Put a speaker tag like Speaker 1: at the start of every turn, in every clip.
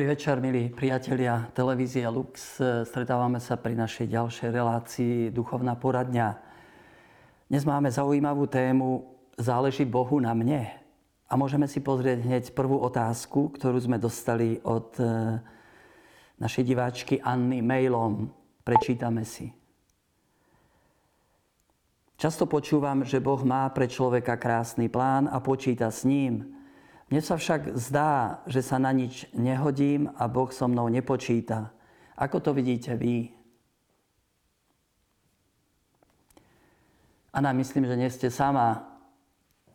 Speaker 1: Dobrý večer, milí priatelia televízie Lux. Stretávame sa pri našej ďalšej relácii Duchovná poradňa. Dnes máme zaujímavú tému Záleží Bohu na mne? A môžeme si pozrieť hneď prvú otázku, ktorú sme dostali od e, našej diváčky Anny mailom. Prečítame si. Často počúvam, že Boh má pre človeka krásny plán a počíta s ním – mne sa však zdá, že sa na nič nehodím a Boh so mnou nepočíta. Ako to vidíte vy? Ana, myslím, že nie ste sama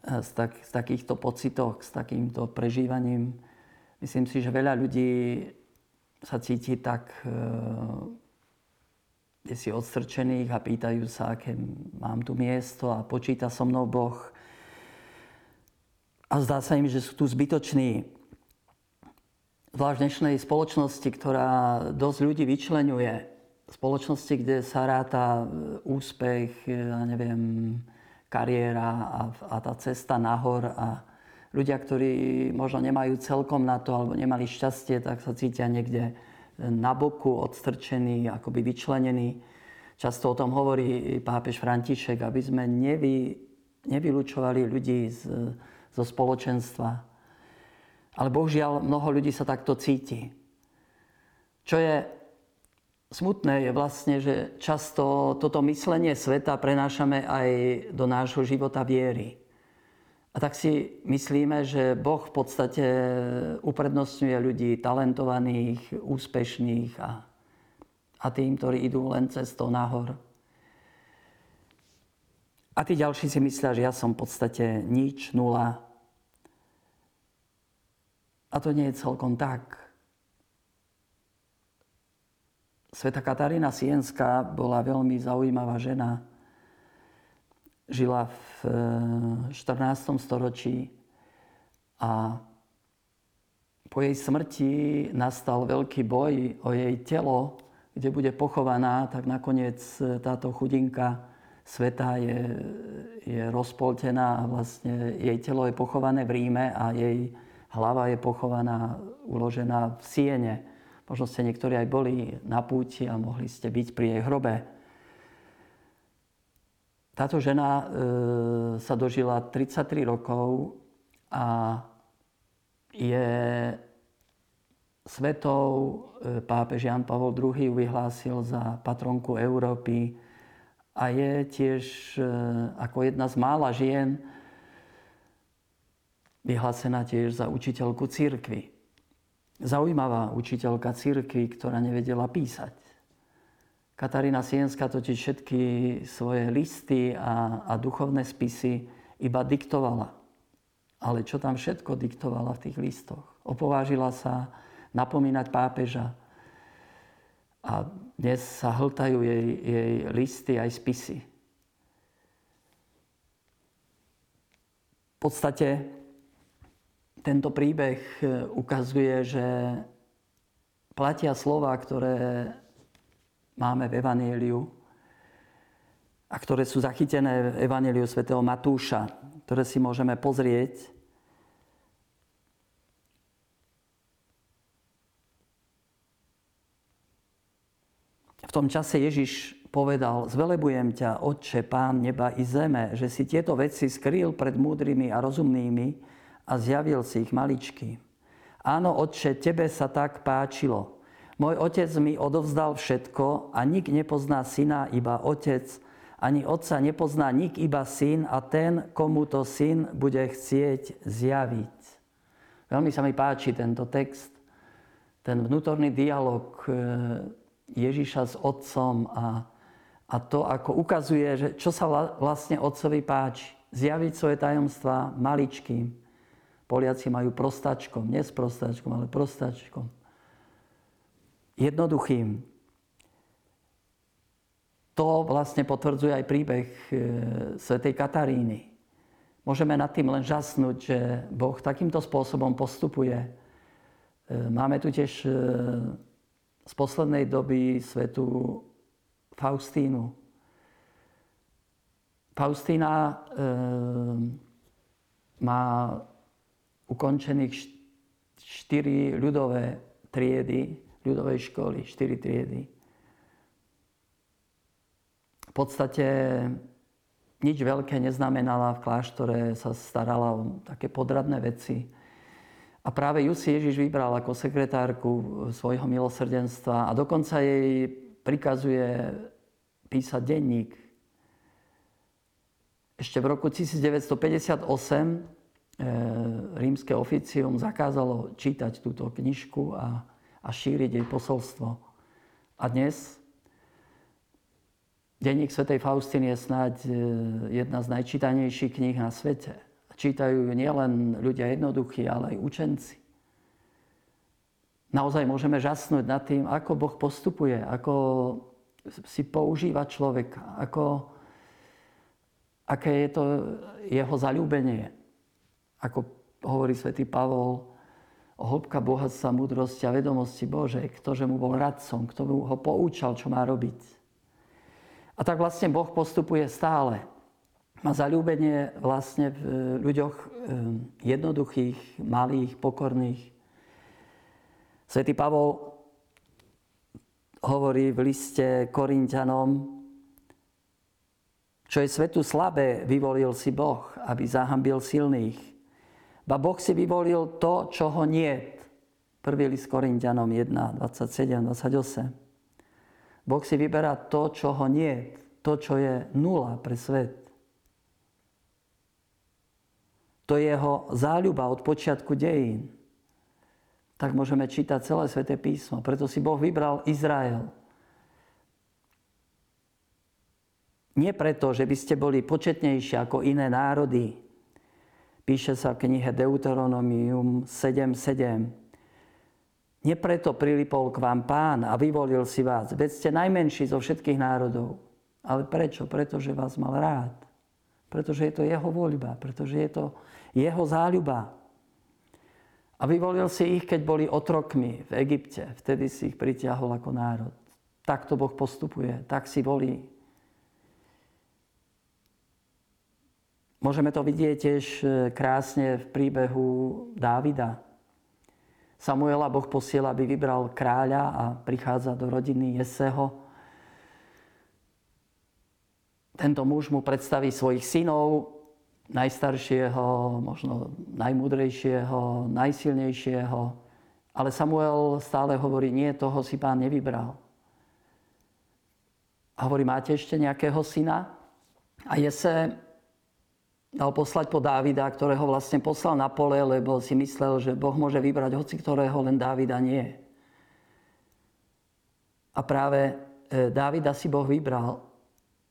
Speaker 1: eh, z, tak, z takýchto pocitoch, s takýmto prežívaním. Myslím si, že veľa ľudí sa cíti tak e, si odstrčených a pýtajú sa, aké mám tu miesto a počíta so mnou Boh a zdá sa im, že sú tu zbytoční. Zvlášť dnešnej spoločnosti, ktorá dosť ľudí vyčlenuje, spoločnosti, kde sa ráta e, úspech, e, ja neviem, kariéra a, a tá cesta nahor a ľudia, ktorí možno nemajú celkom na to alebo nemali šťastie, tak sa cítia niekde na boku, odstrčení, akoby vyčlenení. Často o tom hovorí pápež František, aby sme nevy, nevylučovali ľudí z, zo spoločenstva. Ale bohužiaľ mnoho ľudí sa takto cíti. Čo je smutné je vlastne, že často toto myslenie sveta prenášame aj do nášho života viery. A tak si myslíme, že Boh v podstate uprednostňuje ľudí talentovaných, úspešných a, a tým, ktorí idú len cestou nahor. A tí ďalší si myslia, že ja som v podstate nič, nula, a to nie je celkom tak. Sveta Katarína Sienská bola veľmi zaujímavá žena. Žila v 14. Eh, storočí a po jej smrti nastal veľký boj o jej telo, kde bude pochovaná, tak nakoniec eh, táto chudinka sveta je, je rozpoltená a vlastne jej telo je pochované v Ríme a jej Hlava je pochovaná, uložená v siene. Možno ste niektorí aj boli na púti a mohli ste byť pri jej hrobe. Táto žena e, sa dožila 33 rokov a je svetou e, pápež Jan Pavol II vyhlásil za patronku Európy a je tiež e, ako jedna z mála žien, vyhlásená tiež za učiteľku církvy. Zaujímavá učiteľka církvy, ktorá nevedela písať. Katarína Sienska totiž všetky svoje listy a, a duchovné spisy iba diktovala. Ale čo tam všetko diktovala v tých listoch? Opovážila sa napomínať pápeža. A dnes sa hltajú jej, jej listy aj spisy. V podstate tento príbeh e, ukazuje, že platia slova, ktoré máme v Evangeliu a ktoré sú zachytené v Evangeliu svätého Matúša, ktoré si môžeme pozrieť. V tom čase Ježiš povedal, zvelebujem ťa, Otče, Pán neba i zeme, že si tieto veci skrýl pred múdrymi a rozumnými, a zjavil si ich maličky. Áno, Otče, Tebe sa tak páčilo. Môj Otec mi odovzdal všetko a nik nepozná syna, iba Otec. Ani Otca nepozná nik, iba syn a ten, komu to syn bude chcieť zjaviť. Veľmi sa mi páči tento text, ten vnútorný dialog e, Ježiša s Otcom a, a to, ako ukazuje, že čo sa vlastne Otcovi páči. Zjaviť svoje tajomstvá maličkým, Poliaci majú prostačkom, nie s prostačkom, ale prostačkom. Jednoduchým. To vlastne potvrdzuje aj príbeh e, svätej Kataríny. Môžeme nad tým len žasnúť, že Boh takýmto spôsobom postupuje. E, máme tu tiež e, z poslednej doby svetu Faustínu. Faustína má ukončených štyri ľudové triedy ľudovej školy, štyri triedy. V podstate nič veľké neznamenala v kláštore, sa starala o také podradné veci. A práve ju si Ježiš vybral ako sekretárku svojho milosrdenstva a dokonca jej prikazuje písať denník. Ešte v roku 1958 E, rímske oficium zakázalo čítať túto knižku a, a šíriť jej posolstvo. A dnes Denník svätej Faustiny je snáď e, jedna z najčítanejších kníh na svete. Čítajú ju nielen ľudia jednoduchí, ale aj učenci. Naozaj môžeme žasnúť nad tým, ako Boh postupuje, ako si používa človeka, ako, aké je to jeho zalúbenie ako hovorí svätý Pavol, hĺbka bohatstva, múdrosti a vedomosti Božej, ktože mu bol radcom, kto mu ho poučal, čo má robiť. A tak vlastne Boh postupuje stále. Má zalúbenie vlastne v ľuďoch eh, jednoduchých, malých, pokorných. Svetý Pavol hovorí v liste Korintianom, čo je svetu slabé, vyvolil si Boh, aby zahambil silných. Ba Boh si vyvolil to, čo nie. Prvý list Korintianom 1, 27, 28. Boh si vyberá to, čo nie. To, čo je nula pre svet. To je jeho záľuba od počiatku dejín. Tak môžeme čítať celé sväté písmo. Preto si Boh vybral Izrael. Nie preto, že by ste boli početnejší ako iné národy, Píše sa v knihe Deuteronomium 7.7. Nie preto prilipol k vám pán a vyvolil si vás, veď ste najmenší zo všetkých národov. Ale prečo? Pretože vás mal rád. Pretože je to jeho voľba, pretože je to jeho záľuba. A vyvolil si ich, keď boli otrokmi v Egypte. Vtedy si ich pritiahol ako národ. Takto Boh postupuje, tak si volí Môžeme to vidieť tiež e, krásne v príbehu Dávida. Samuela Boh posiela, aby vybral kráľa a prichádza do rodiny Jeseho. Tento muž mu predstaví svojich synov, najstaršieho, možno najmúdrejšieho, najsilnejšieho. Ale Samuel stále hovorí, nie, toho si pán nevybral. A hovorí, máte ešte nejakého syna? A Jese dal poslať po Dávida, ktorého vlastne poslal na pole, lebo si myslel, že Boh môže vybrať hoci ktorého, len Dávida nie. A práve e, Dávida si Boh vybral.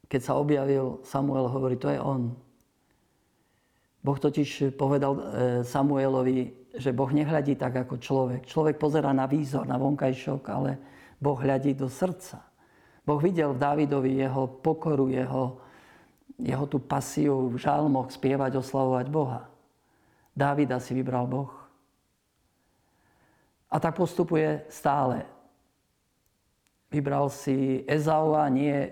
Speaker 1: Keď sa objavil Samuel, hovorí, to je on. Boh totiž povedal e, Samuelovi, že Boh nehľadí tak ako človek. Človek pozera na výzor, na vonkajšok, ale Boh hľadí do srdca. Boh videl v Dávidovi jeho pokoru, jeho jeho tú pasiu v žalmoch spievať, oslavovať Boha. Dávida si vybral Boh. A tak postupuje stále. Vybral si Ezaua, nie,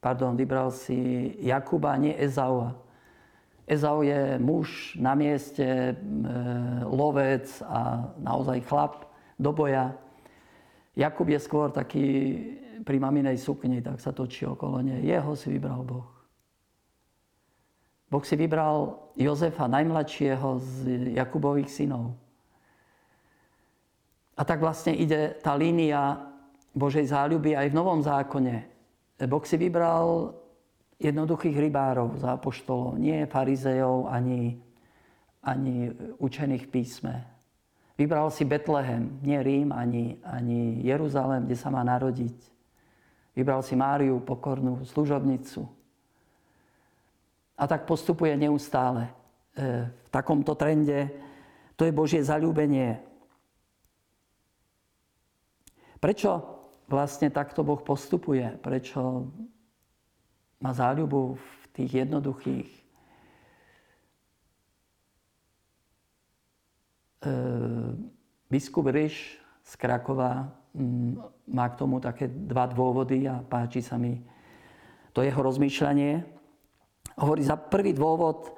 Speaker 1: pardon, vybral si Jakuba, nie Ezaua. Ezau je muž na mieste, lovec a naozaj chlap do boja. Jakub je skôr taký pri maminej sukni, tak sa točí okolo nej. Jeho si vybral Boh. Boh si vybral Jozefa, najmladšieho z Jakubových synov. A tak vlastne ide tá línia Božej záľuby aj v Novom zákone. Boh si vybral jednoduchých rybárov za apoštolov, nie farizejov ani, ani učených písme. Vybral si Betlehem, nie Rím ani, ani Jeruzalém, kde sa má narodiť. Vybral si Máriu, pokornú služobnicu. A tak postupuje neustále e, v takomto trende. To je Božie zalúbenie. Prečo vlastne takto Boh postupuje? Prečo má záľubu v tých jednoduchých? E, biskup Ryš z Krakova má k tomu také dva dôvody a páči sa mi to jeho rozmýšľanie. Hovorí za prvý dôvod,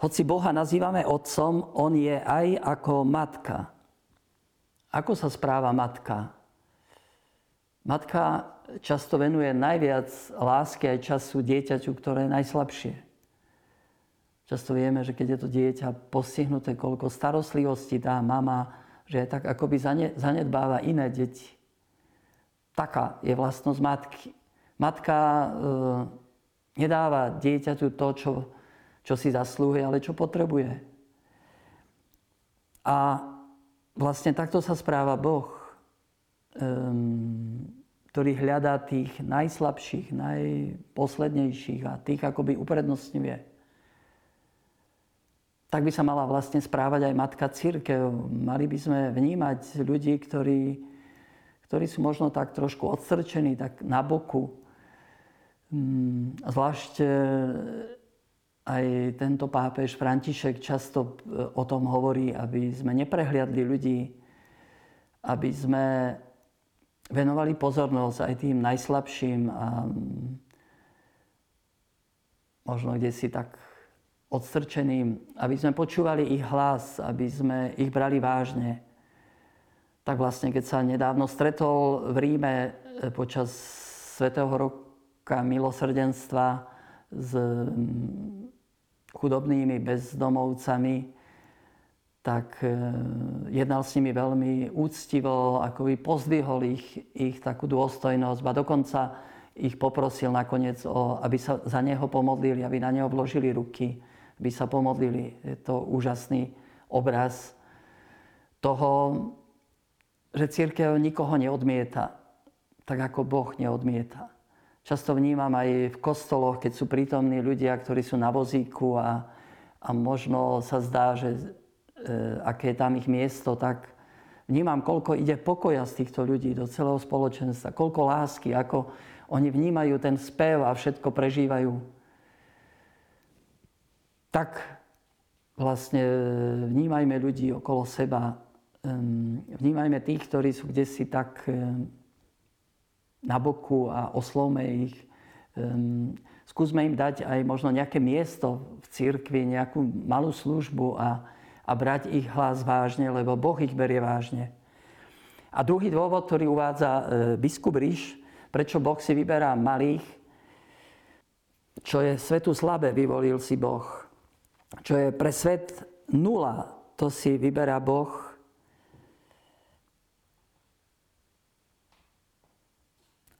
Speaker 1: hoci Boha nazývame otcom, on je aj ako matka. ako sa správa matka? Matka často venuje najviac lásky aj času dieťaťu, ktoré je najslabšie. Často vieme, že keď je to dieťa postihnuté, koľko starostlivosti dá mama, že tak akoby zanedbáva iné deti. Taká je vlastnosť matky. Matka e, nedáva dieťaťu to, čo, čo si zaslúhuje, ale čo potrebuje. A vlastne takto sa správa Boh, um, ktorý hľadá tých najslabších, najposlednejších a tých akoby uprednostňuje tak by sa mala vlastne správať aj matka církev. Mali by sme vnímať ľudí, ktorí, ktorí sú možno tak trošku odstrčení, tak na boku. Mm, zvlášť e, aj tento pápež František často e, o tom hovorí, aby sme neprehliadli ľudí, aby sme venovali pozornosť aj tým najslabším a mm, možno kde si tak odstrčeným, aby sme počúvali ich hlas, aby sme ich brali vážne. Tak vlastne, keď sa nedávno stretol v Ríme e, počas Svetého roka milosrdenstva s chudobnými bezdomovcami, tak e, jednal s nimi veľmi úctivo, ako by pozdvihol ich, ich takú dôstojnosť a dokonca ich poprosil nakoniec, o, aby sa za neho pomodlili, aby na neho vložili ruky by sa pomodlili. Je to úžasný obraz toho, že církev nikoho neodmieta, tak ako Boh neodmieta. Často vnímam aj v kostoloch, keď sú prítomní ľudia, ktorí sú na vozíku a, a možno sa zdá, že e, aké je tam ich miesto, tak vnímam, koľko ide pokoja z týchto ľudí do celého spoločenstva, koľko lásky, ako oni vnímajú ten spev a všetko prežívajú tak vlastne vnímajme ľudí okolo seba, vnímajme tých, ktorí sú kde si tak na boku a oslovme ich. Skúsme im dať aj možno nejaké miesto v cirkvi, nejakú malú službu a, a brať ich hlas vážne, lebo Boh ich berie vážne. A druhý dôvod, ktorý uvádza e, biskup Ríš, prečo Boh si vyberá malých, čo je svetu slabé, vyvolil si Boh čo je pre svet nula, to si vyberá Boh.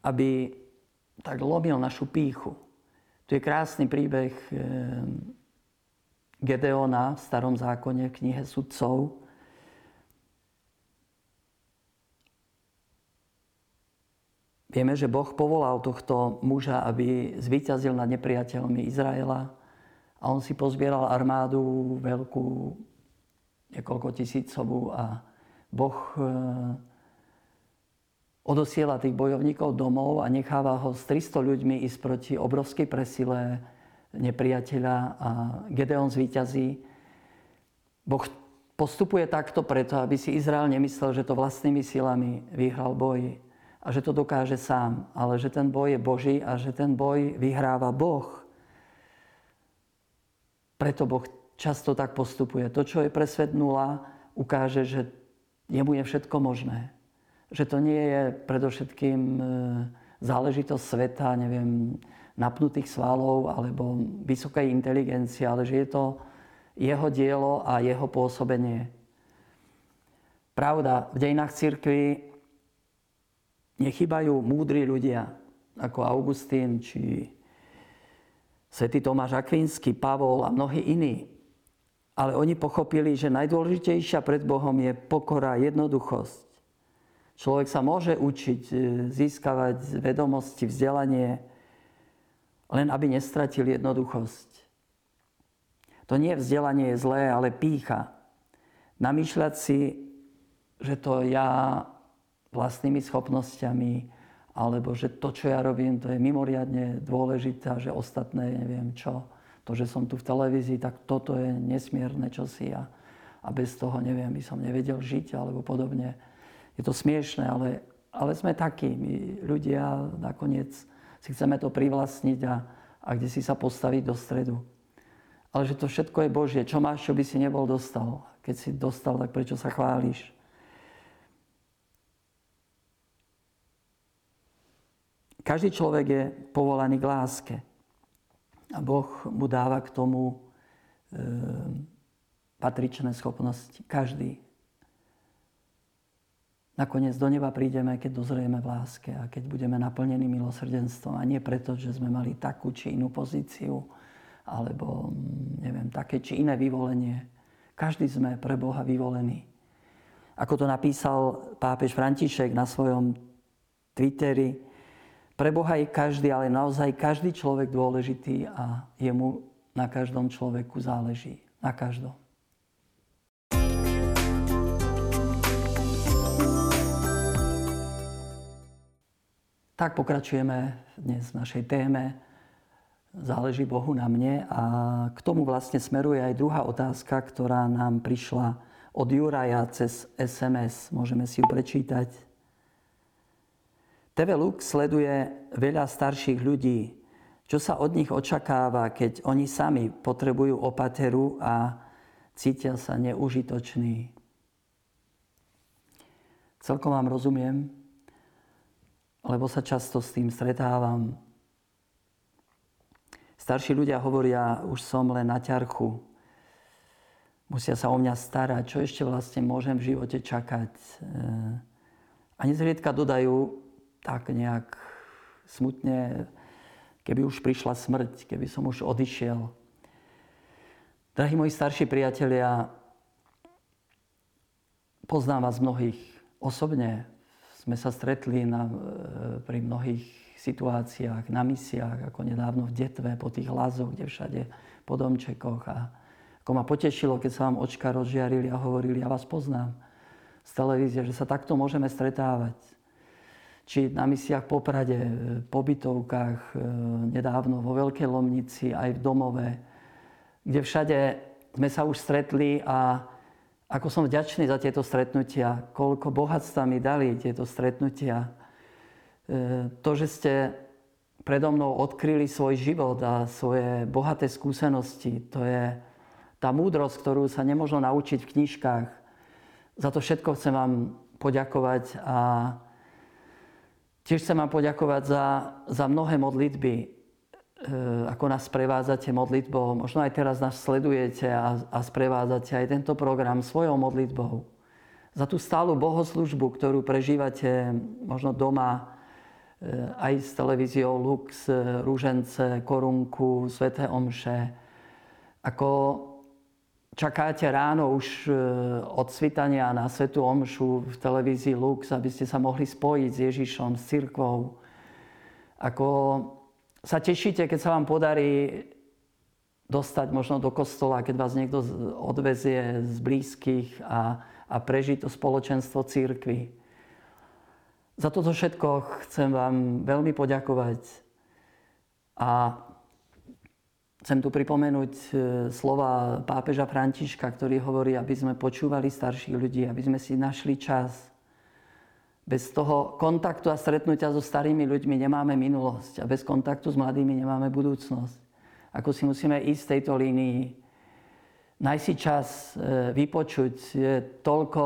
Speaker 1: Aby tak lomil našu píchu. Tu je krásny príbeh eh, Gedeona v starom zákone, v knihe sudcov. Vieme, že Boh povolal tohto muža, aby zvíťazil nad nepriateľmi Izraela a on si pozbieral armádu veľkú, niekoľko tisícovú a Boh e, odosiela tých bojovníkov domov a necháva ho s 300 ľuďmi ísť proti obrovskej presile nepriateľa a Gedeon zvíťazí. Boh postupuje takto preto, aby si Izrael nemyslel, že to vlastnými silami vyhral boj a že to dokáže sám, ale že ten boj je Boží a že ten boj vyhráva Boh. Preto Boh často tak postupuje. To, čo je pre svet nula, ukáže, že jemu je všetko možné. Že to nie je predovšetkým e, záležitosť sveta, neviem, napnutých svalov alebo vysokej inteligencie, ale že je to jeho dielo a jeho pôsobenie. Pravda, v dejinách cirkvi nechybajú múdri ľudia, ako Augustín či Svetý Tomáš Akvínsky, Pavol a mnohí iní. Ale oni pochopili, že najdôležitejšia pred Bohom je pokora, jednoduchosť. Človek sa môže učiť, e, získavať vedomosti, vzdelanie, len aby nestratil jednoduchosť. To nie vzdelanie je zlé, ale pícha. Namýšľať si, že to ja vlastnými schopnosťami, alebo že to, čo ja robím, to je mimoriadne dôležité že ostatné, neviem čo, to, že som tu v televízii, tak toto je nesmierne čosi a, a bez toho, neviem, by som nevedel žiť alebo podobne. Je to smiešné, ale, ale sme takí, my ľudia nakoniec si chceme to privlastniť a, a kde si sa postaviť do stredu. Ale že to všetko je Božie. Čo máš, čo by si nebol dostal? Keď si dostal, tak prečo sa chváliš? Každý človek je povolaný k láske. A Boh mu dáva k tomu e, patričné schopnosti. Každý. Nakoniec do neba prídeme, keď dozrieme v láske a keď budeme naplnení milosrdenstvom. A nie preto, že sme mali takú či inú pozíciu, alebo neviem, také či iné vyvolenie. Každý sme pre Boha vyvolení. Ako to napísal pápež František na svojom Twitteri, pre Boha je každý, ale naozaj každý človek dôležitý a jemu na každom človeku záleží. Na každom. Tak pokračujeme dnes v našej téme. Záleží Bohu na mne a k tomu vlastne smeruje aj druhá otázka, ktorá nám prišla od Juraja cez SMS. Môžeme si ju prečítať. TV Lux sleduje veľa starších ľudí. Čo sa od nich očakáva, keď oni sami potrebujú opateru a cítia sa neužitoční? Celkom vám rozumiem, lebo sa často s tým stretávam. Starší ľudia hovoria, už som len na ťarchu, musia sa o mňa starať, čo ešte vlastne môžem v živote čakať. Eh, a nezriedka dodajú tak nejak smutne, keby už prišla smrť, keby som už odišiel. Drahí moji starší priatelia, poznám vás mnohých osobne. Sme sa stretli na, eh, pri mnohých situáciách, na misiách, ako nedávno v Detve, po tých lazoch, kde všade po domčekoch a ako ma potešilo, keď sa vám očka rozžiarili a hovorili, ja vás poznám z televízie, že sa takto môžeme stretávať. Či na misiách po Prade, po bytovkách, e, nedávno vo Veľkej Lomnici, aj v domove, kde všade sme sa už stretli a ako som vďačný za tieto stretnutia, koľko bohatstva mi dali tieto stretnutia. E, to, že ste predo mnou odkryli svoj život a svoje bohaté skúsenosti, to je tá múdrosť, ktorú sa nemôžno naučiť v knižkách. Za to všetko chcem vám poďakovať a tiež chcem vám poďakovať za, za mnohé modlitby, e, ako nás sprevádzate modlitbou. Možno aj teraz nás sledujete a, a sprevádzate aj tento program svojou modlitbou. Za tú stálu bohoslužbu, ktorú prežívate možno doma, e, aj s televíziou Lux, Rúžence, Korunku, Sveté Omše. Ako čakáte ráno už e, od svitania na Svetu Omšu v televízii Lux, aby ste sa mohli spojiť s Ježišom, s cirkvou. Ako sa tešíte, keď sa vám podarí dostať možno do kostola, keď vás niekto odvezie z blízkych a, a prežiť to spoločenstvo církvy. Za toto všetko chcem vám veľmi poďakovať a Chcem tu pripomenúť e, slova pápeža Františka, ktorý hovorí, aby sme počúvali starších ľudí, aby sme si našli čas. Bez toho kontaktu a stretnutia so starými ľuďmi nemáme minulosť a bez kontaktu s mladými nemáme budúcnosť. Ako si musíme ísť v tejto línii, nájsť si čas e, vypočuť je toľko,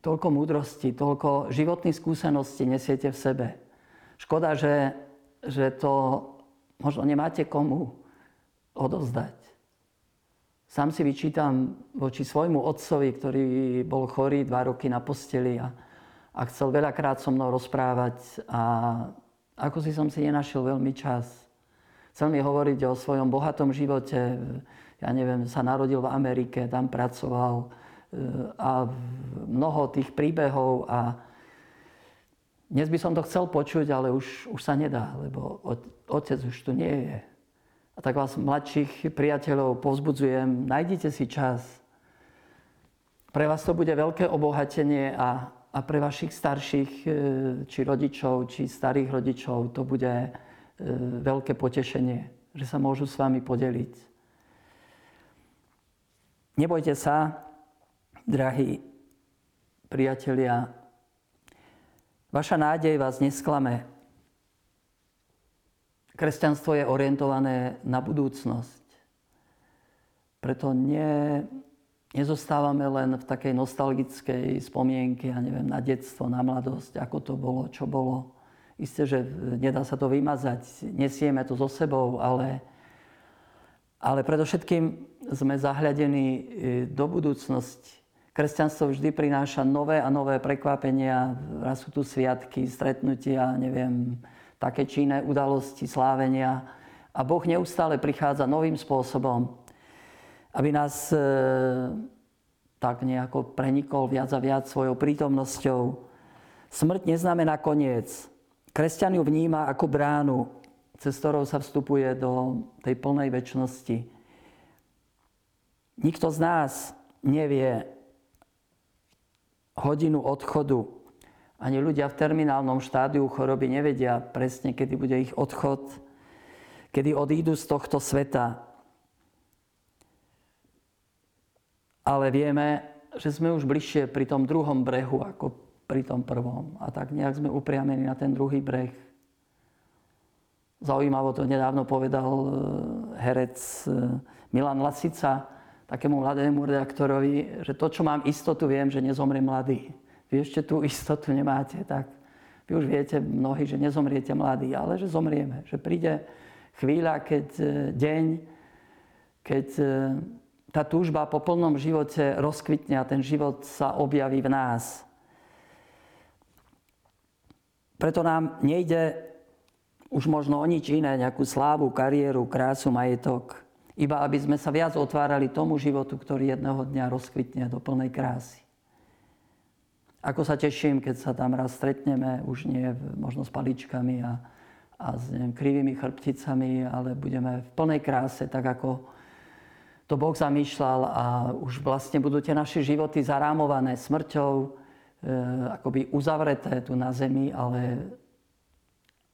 Speaker 1: toľko múdrosti, toľko životných skúseností nesiete v sebe. Škoda, že, že to možno nemáte komu odovzdať. Sám si vyčítam voči svojmu otcovi, ktorý bol chorý dva roky na posteli a, a chcel veľakrát so mnou rozprávať a ako si som si nenašiel veľmi čas. Chcel mi hovoriť o svojom bohatom živote. Ja neviem, sa narodil v Amerike, tam pracoval e, a mnoho tých príbehov a dnes by som to chcel počuť, ale už, už sa nedá, lebo otec už tu nie je. A tak vás mladších priateľov povzbudzujem, nájdite si čas. Pre vás to bude veľké obohatenie a, a pre vašich starších, e, či rodičov, či starých rodičov, to bude e, veľké potešenie, že sa môžu s vami podeliť. Nebojte sa, drahí priatelia, vaša nádej vás nesklame. Kresťanstvo je orientované na budúcnosť. Preto nie, nezostávame len v takej nostalgickej spomienke, ja neviem, na detstvo, na mladosť, ako to bolo, čo bolo. Isté, že nedá sa to vymazať, nesieme to so sebou, ale, ale predovšetkým sme zahľadení e, do budúcnosti. Kresťanstvo vždy prináša nové a nové prekvapenia. Raz sú tu sviatky, stretnutia, neviem, také či iné udalosti, slávenia. A Boh neustále prichádza novým spôsobom, aby nás e, tak nejako prenikol viac a viac svojou prítomnosťou. Smrť neznamená koniec. Kresťan ju vníma ako bránu, cez ktorou sa vstupuje do tej plnej väčšnosti. Nikto z nás nevie hodinu odchodu. Ani ľudia v terminálnom štádiu choroby nevedia presne, kedy bude ich odchod, kedy odídu z tohto sveta. Ale vieme, že sme už bližšie pri tom druhom brehu ako pri tom prvom. A tak nejak sme upriamení na ten druhý breh. Zaujímavo to nedávno povedal e, herec e, Milan Lasica takému mladému redaktorovi, že to, čo mám istotu, viem, že nezomriem mladý. Vy ešte tú istotu nemáte, tak vy už viete mnohí, že nezomriete mladý, ale že zomrieme. Že príde chvíľa, keď e, deň, keď tá túžba po plnom živote rozkvitne a ten život sa objaví v nás. Preto nám nejde už možno o nič iné, nejakú slávu, kariéru, krásu, majetok, iba aby sme sa viac otvárali tomu životu, ktorý jedného dňa rozkvitne do plnej krásy. Ako sa teším, keď sa tam raz stretneme, už nie možno s paličkami a, a s neviem, krivými chrbticami, ale budeme v plnej kráse, tak ako to Boh zamýšľal a už vlastne budú tie naše životy zarámované smrťou, E, akoby uzavreté tu na zemi, ale,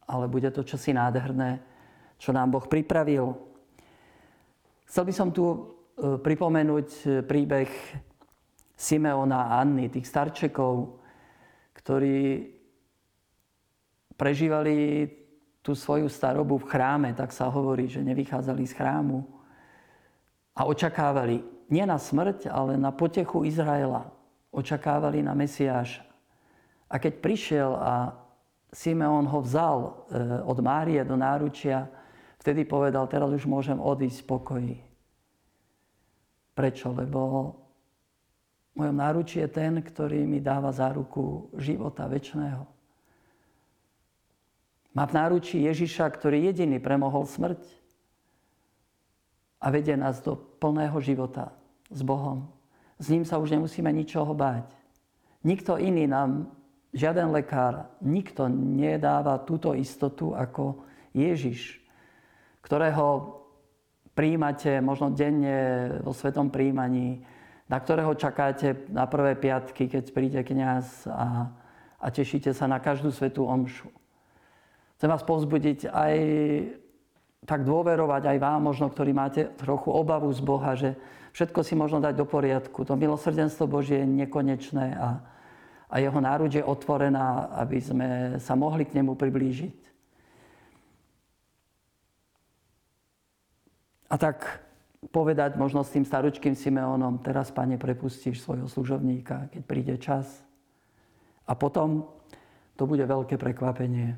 Speaker 1: ale bude to čosi nádherné, čo nám Boh pripravil. Chcel by som tu e, pripomenúť e, príbeh Simeona a Anny, tých starčekov, ktorí prežívali tú svoju starobu v chráme, tak sa hovorí, že nevychádzali z chrámu a očakávali nie na smrť, ale na potechu Izraela očakávali na Mesiáša. A keď prišiel a Simeon ho vzal e, od Márie do náručia, vtedy povedal, teraz už môžem odísť v pokoji. Prečo? Lebo mojom náručí je ten, ktorý mi dáva záruku života väčšného. Má v náručí Ježiša, ktorý jediný premohol smrť a vedie nás do plného života s Bohom. S ním sa už nemusíme ničoho báť. Nikto iný nám, žiaden lekár, nikto nedáva túto istotu ako Ježiš, ktorého príjmate možno denne vo svetom príjmaní, na ktorého čakáte na prvé piatky, keď príde kniaz a, a tešíte sa na každú svetú omšu. Chcem vás povzbudiť aj tak dôverovať aj vám, možno, ktorí máte trochu obavu z Boha, že všetko si možno dať do poriadku. To milosrdenstvo Božie je nekonečné a, a jeho náruč je otvorená, aby sme sa mohli k nemu priblížiť. A tak povedať možno s tým staručkým Simeónom, teraz, pane, prepustíš svojho služovníka, keď príde čas. A potom to bude veľké prekvapenie.